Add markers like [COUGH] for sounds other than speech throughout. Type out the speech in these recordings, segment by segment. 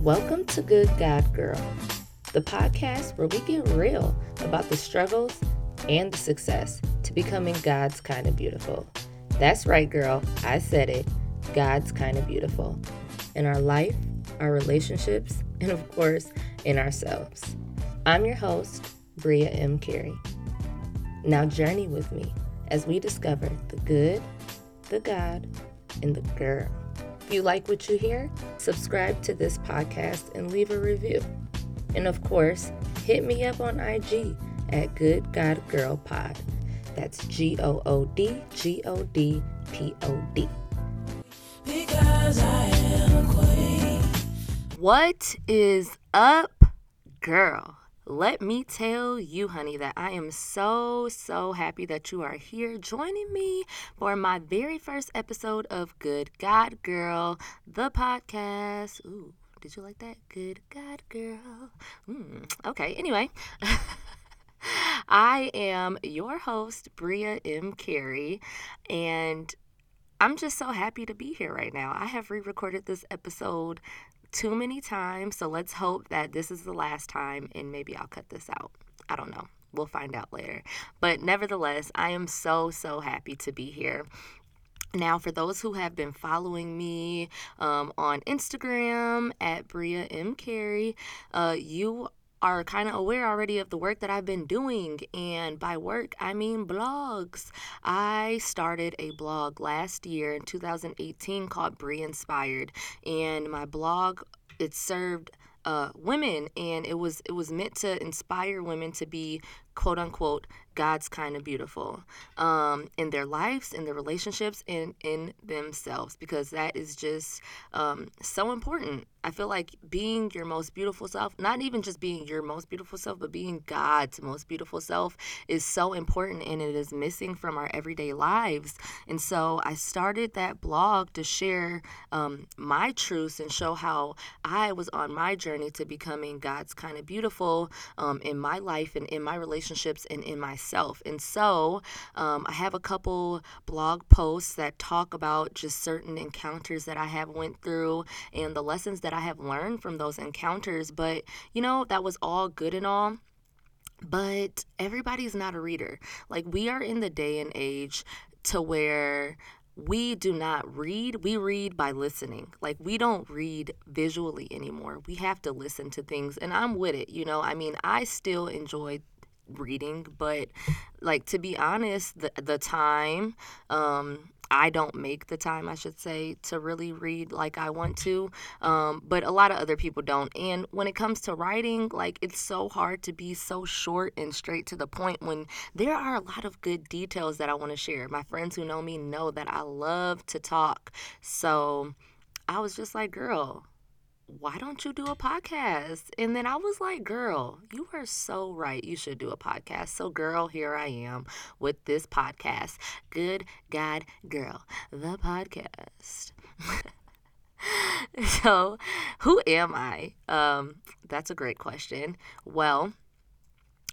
Welcome to Good God Girl, the podcast where we get real about the struggles and the success to becoming God's kind of beautiful. That's right, girl. I said it. God's kind of beautiful. In our life, our relationships, and of course, in ourselves. I'm your host, Bria M. Carey. Now, journey with me as we discover the good, the God, and the girl. If you like what you hear, subscribe to this podcast and leave a review. And of course, hit me up on IG at Good God Girl Pod. That's G O O D G O D P O D. Because I am a queen. What is up, girl? Let me tell you, honey, that I am so, so happy that you are here joining me for my very first episode of Good God Girl, the podcast. Ooh, did you like that? Good God Girl. Mm, okay, anyway. [LAUGHS] I am your host, Bria M. Carey, and I'm just so happy to be here right now. I have re recorded this episode too many times. So let's hope that this is the last time and maybe I'll cut this out. I don't know. We'll find out later. But nevertheless, I am so, so happy to be here. Now, for those who have been following me um, on Instagram at Bria M. Carey, uh, you are kind of aware already of the work that I've been doing. And by work, I mean blogs. I started a blog last year in 2018 called Brie Inspired. And my blog, it served uh, women and it was it was meant to inspire women to be quote unquote God's kind of beautiful um, in their lives, in their relationships, and in themselves because that is just um, so important. I feel like being your most beautiful self, not even just being your most beautiful self, but being God's most beautiful self is so important and it is missing from our everyday lives. And so I started that blog to share um, my truths and show how I was on my journey to becoming God's kind of beautiful um, in my life and in my relationships and in myself. And so um, I have a couple blog posts that talk about just certain encounters that I have went through and the lessons that that I have learned from those encounters. But, you know, that was all good and all. But everybody's not a reader. Like, we are in the day and age to where we do not read, we read by listening. Like, we don't read visually anymore. We have to listen to things. And I'm with it, you know. I mean, I still enjoy reading but like to be honest the the time um I don't make the time, I should say, to really read like I want to. Um, but a lot of other people don't. And when it comes to writing, like it's so hard to be so short and straight to the point when there are a lot of good details that I want to share. My friends who know me know that I love to talk. So I was just like, girl, why don't you do a podcast? And then I was like, girl, you are so right. You should do a podcast. So, girl, here I am with this podcast. Good God, girl, the podcast. [LAUGHS] so, who am I? Um, that's a great question. Well,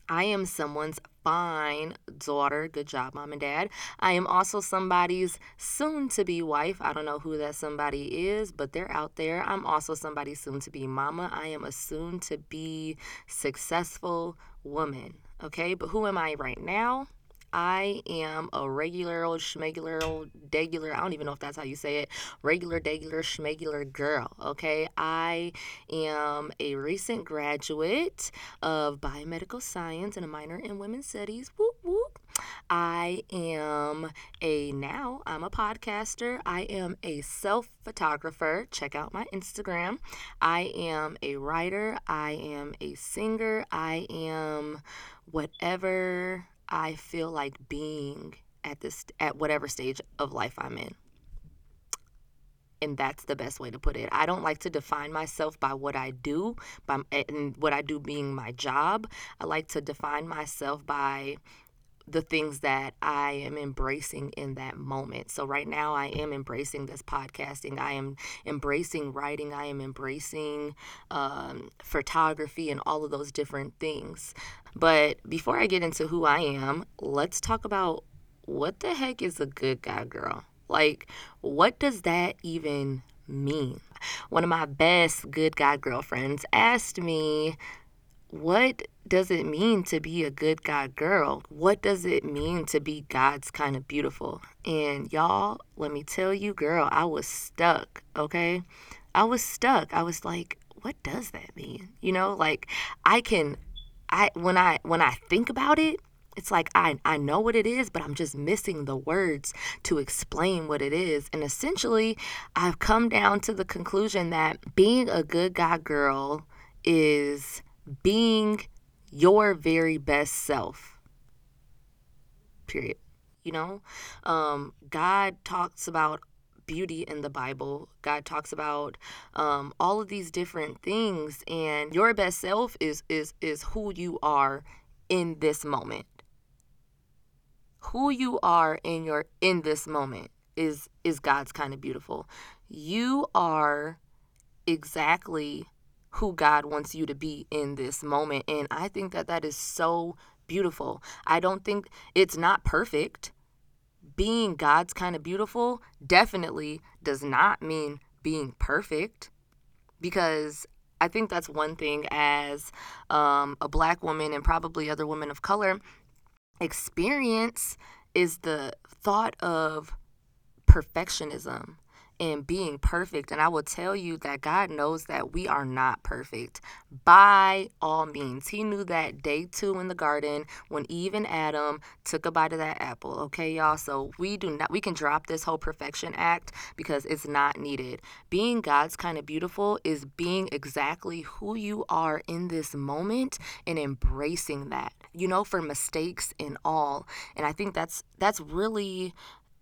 I am someone's fine daughter. Good job, mom and dad. I am also somebody's soon to be wife. I don't know who that somebody is, but they're out there. I'm also somebody's soon to be mama. I am a soon to be successful woman. Okay, but who am I right now? I am a regular old schmegular old degular. I don't even know if that's how you say it. Regular degular schmegular girl. Okay. I am a recent graduate of biomedical science and a minor in women's studies. Whoop whoop. I am a now I'm a podcaster. I am a self photographer. Check out my Instagram. I am a writer. I am a singer. I am whatever I feel like being at this at whatever stage of life I'm in. And that's the best way to put it. I don't like to define myself by what I do, by and what I do being my job. I like to define myself by the things that I am embracing in that moment. So, right now, I am embracing this podcasting. I am embracing writing. I am embracing um, photography and all of those different things. But before I get into who I am, let's talk about what the heck is a good God girl? Like, what does that even mean? One of my best good God girlfriends asked me, What does it mean to be a good God girl? What does it mean to be God's kind of beautiful? And y'all, let me tell you, girl, I was stuck, okay? I was stuck. I was like, what does that mean? You know, like I can I when I when I think about it, it's like I, I know what it is, but I'm just missing the words to explain what it is. And essentially, I've come down to the conclusion that being a good God girl is being your very best self. Period. You know, um, God talks about beauty in the Bible. God talks about um, all of these different things, and your best self is is is who you are in this moment who you are in your in this moment is is God's kind of beautiful. You are exactly who God wants you to be in this moment and I think that that is so beautiful. I don't think it's not perfect. Being God's kind of beautiful definitely does not mean being perfect because I think that's one thing as um, a black woman and probably other women of color experience is the thought of perfectionism and being perfect. And I will tell you that God knows that we are not perfect by all means. He knew that day two in the garden when Eve and Adam took a bite of that apple. Okay, y'all. So we do not, we can drop this whole perfection act because it's not needed. Being God's kind of beautiful is being exactly who you are in this moment and embracing that you know, for mistakes and all. And I think that's that's really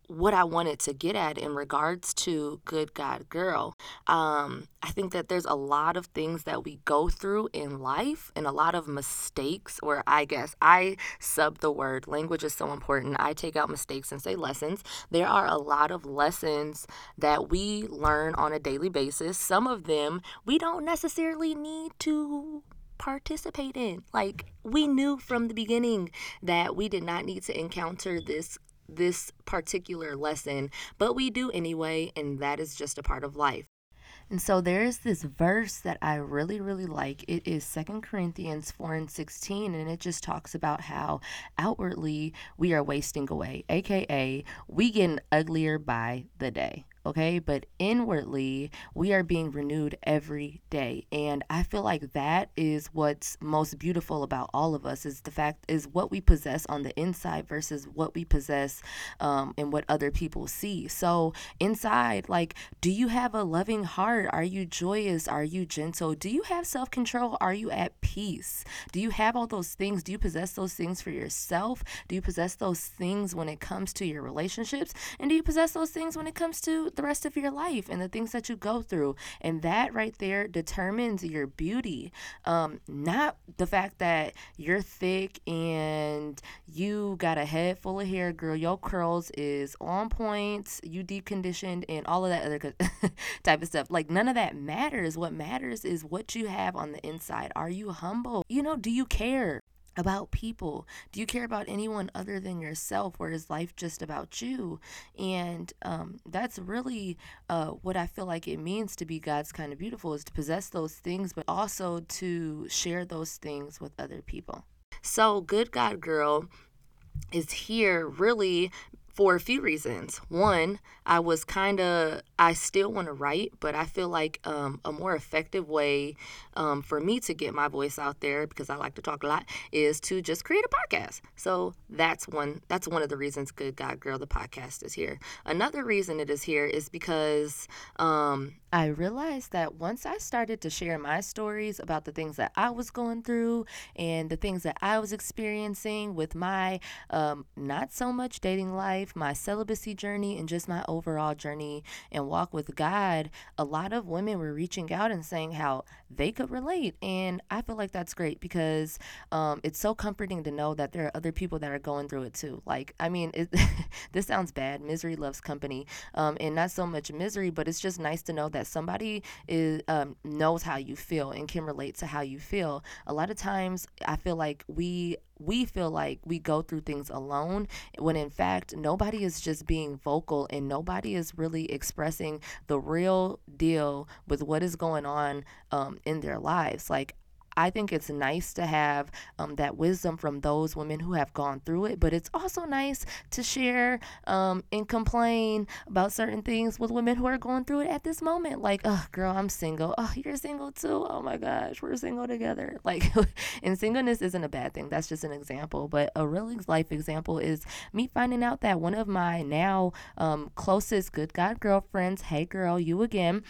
what I wanted to get at in regards to Good God Girl. Um, I think that there's a lot of things that we go through in life and a lot of mistakes, or I guess I sub the word language is so important. I take out mistakes and say lessons. There are a lot of lessons that we learn on a daily basis. Some of them we don't necessarily need to participate in. Like we knew from the beginning that we did not need to encounter this this particular lesson, but we do anyway, and that is just a part of life. And so there's this verse that I really, really like. It is Second Corinthians 4 and 16, and it just talks about how outwardly we are wasting away, aka we getting uglier by the day okay? But inwardly, we are being renewed every day. And I feel like that is what's most beautiful about all of us is the fact is what we possess on the inside versus what we possess um, and what other people see. So inside, like, do you have a loving heart? Are you joyous? Are you gentle? Do you have self-control? Are you at peace? Do you have all those things? Do you possess those things for yourself? Do you possess those things when it comes to your relationships? And do you possess those things when it comes to the rest of your life and the things that you go through. And that right there determines your beauty. Um, not the fact that you're thick and you got a head full of hair, girl. Your curls is on point, you deep conditioned, and all of that other [LAUGHS] type of stuff. Like, none of that matters. What matters is what you have on the inside. Are you humble? You know, do you care? About people? Do you care about anyone other than yourself, or is life just about you? And um, that's really uh, what I feel like it means to be God's kind of beautiful is to possess those things, but also to share those things with other people. So, Good God Girl is here really for a few reasons. One, I was kind of, I still want to write, but I feel like um, a more effective way um, for me to get my voice out there, because I like to talk a lot, is to just create a podcast. So that's one, that's one of the reasons Good God Girl, the podcast is here. Another reason it is here is because um, I realized that once I started to share my stories about the things that I was going through and the things that I was experiencing with my um, not so much dating life, my celibacy journey, and just my overall journey and walk with God, a lot of women were reaching out and saying how they could relate. And I feel like that's great because um, it's so comforting to know that there are other people that are going through it too. Like, I mean, it, [LAUGHS] this sounds bad. Misery loves company, um, and not so much misery, but it's just nice to know that somebody is um, knows how you feel and can relate to how you feel. A lot of times, I feel like we we feel like we go through things alone when in fact nobody is just being vocal and nobody is really expressing the real deal with what is going on um, in their lives. Like I think it's nice to have um, that wisdom from those women who have gone through it, but it's also nice to share um, and complain about certain things with women who are going through it at this moment. Like, oh, girl, I'm single. Oh, you're single too. Oh my gosh, we're single together. [LAUGHS] Like, [LAUGHS] and singleness isn't a bad thing. That's just an example. But a real life example is me finding out that one of my now um, closest good God girlfriends, hey girl, you again,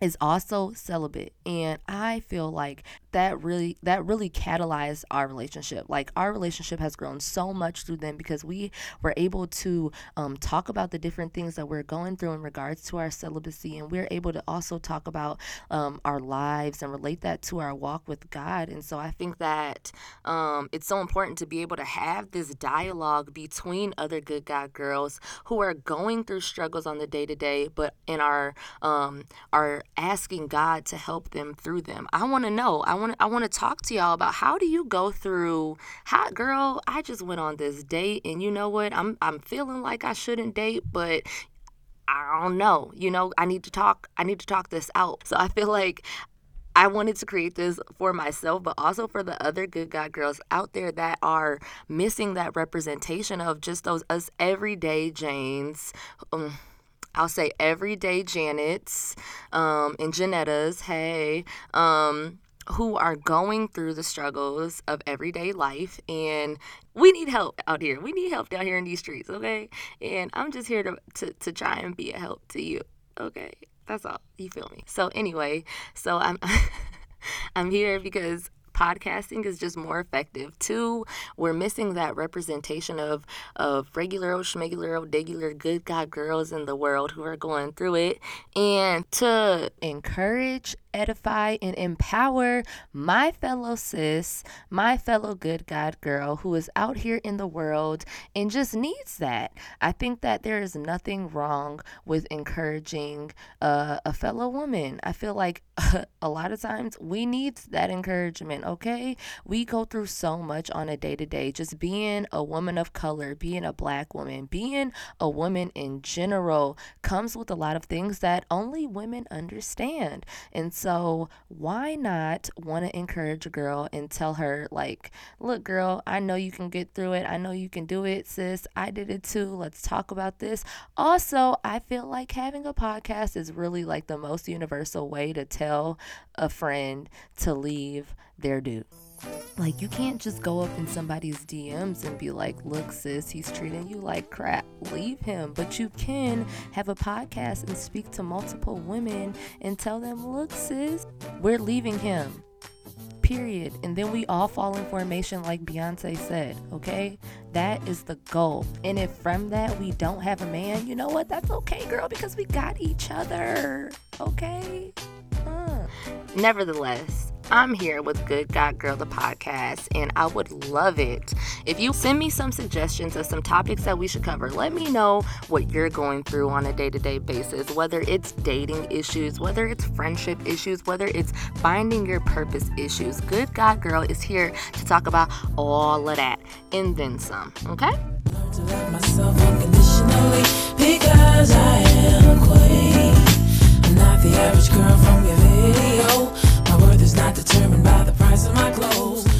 is also celibate and i feel like that really that really catalyzed our relationship. Like our relationship has grown so much through them because we were able to um, talk about the different things that we're going through in regards to our celibacy and we're able to also talk about um, our lives and relate that to our walk with god. And so i think that um, it's so important to be able to have this dialogue between other good god girls who are going through struggles on the day to day but in our um, our asking God to help them through them. I want to know. I want I want to talk to y'all about how do you go through hot girl, I just went on this date and you know what? I'm I'm feeling like I shouldn't date, but I don't know. You know, I need to talk I need to talk this out. So I feel like I wanted to create this for myself, but also for the other good God girls out there that are missing that representation of just those us everyday Janes. Um, I'll say everyday Janets um, and Janettas, hey, um, who are going through the struggles of everyday life. And we need help out here. We need help down here in these streets, okay? And I'm just here to, to, to try and be a help to you, okay? That's all. You feel me? So, anyway, so I'm. [LAUGHS] I'm here because podcasting is just more effective. Two, we're missing that representation of of regular old schmegular old degular good God girls in the world who are going through it. And to encourage edify, and empower my fellow sis, my fellow good God girl who is out here in the world and just needs that. I think that there is nothing wrong with encouraging uh, a fellow woman. I feel like [LAUGHS] a lot of times we need that encouragement, okay? We go through so much on a day to day. Just being a woman of color, being a black woman, being a woman in general comes with a lot of things that only women understand. And so, why not want to encourage a girl and tell her, like, look, girl, I know you can get through it. I know you can do it, sis. I did it too. Let's talk about this. Also, I feel like having a podcast is really like the most universal way to tell a friend to leave their dude. Like, you can't just go up in somebody's DMs and be like, look, sis, he's treating you like crap. Leave him. But you can have a podcast and speak to multiple women and tell them, look, sis, we're leaving him. Period. And then we all fall in formation, like Beyonce said, okay? That is the goal. And if from that we don't have a man, you know what? That's okay, girl, because we got each other, okay? Huh. Nevertheless, I'm here with Good God Girl, the podcast, and I would love it if you send me some suggestions of some topics that we should cover. Let me know what you're going through on a day to day basis, whether it's dating issues, whether it's friendship issues, whether it's finding your purpose issues. Good God Girl is here to talk about all of that and then some, okay? because I am queen. I'm not the average girl from your video. My worth is not determined by the price of my clothes.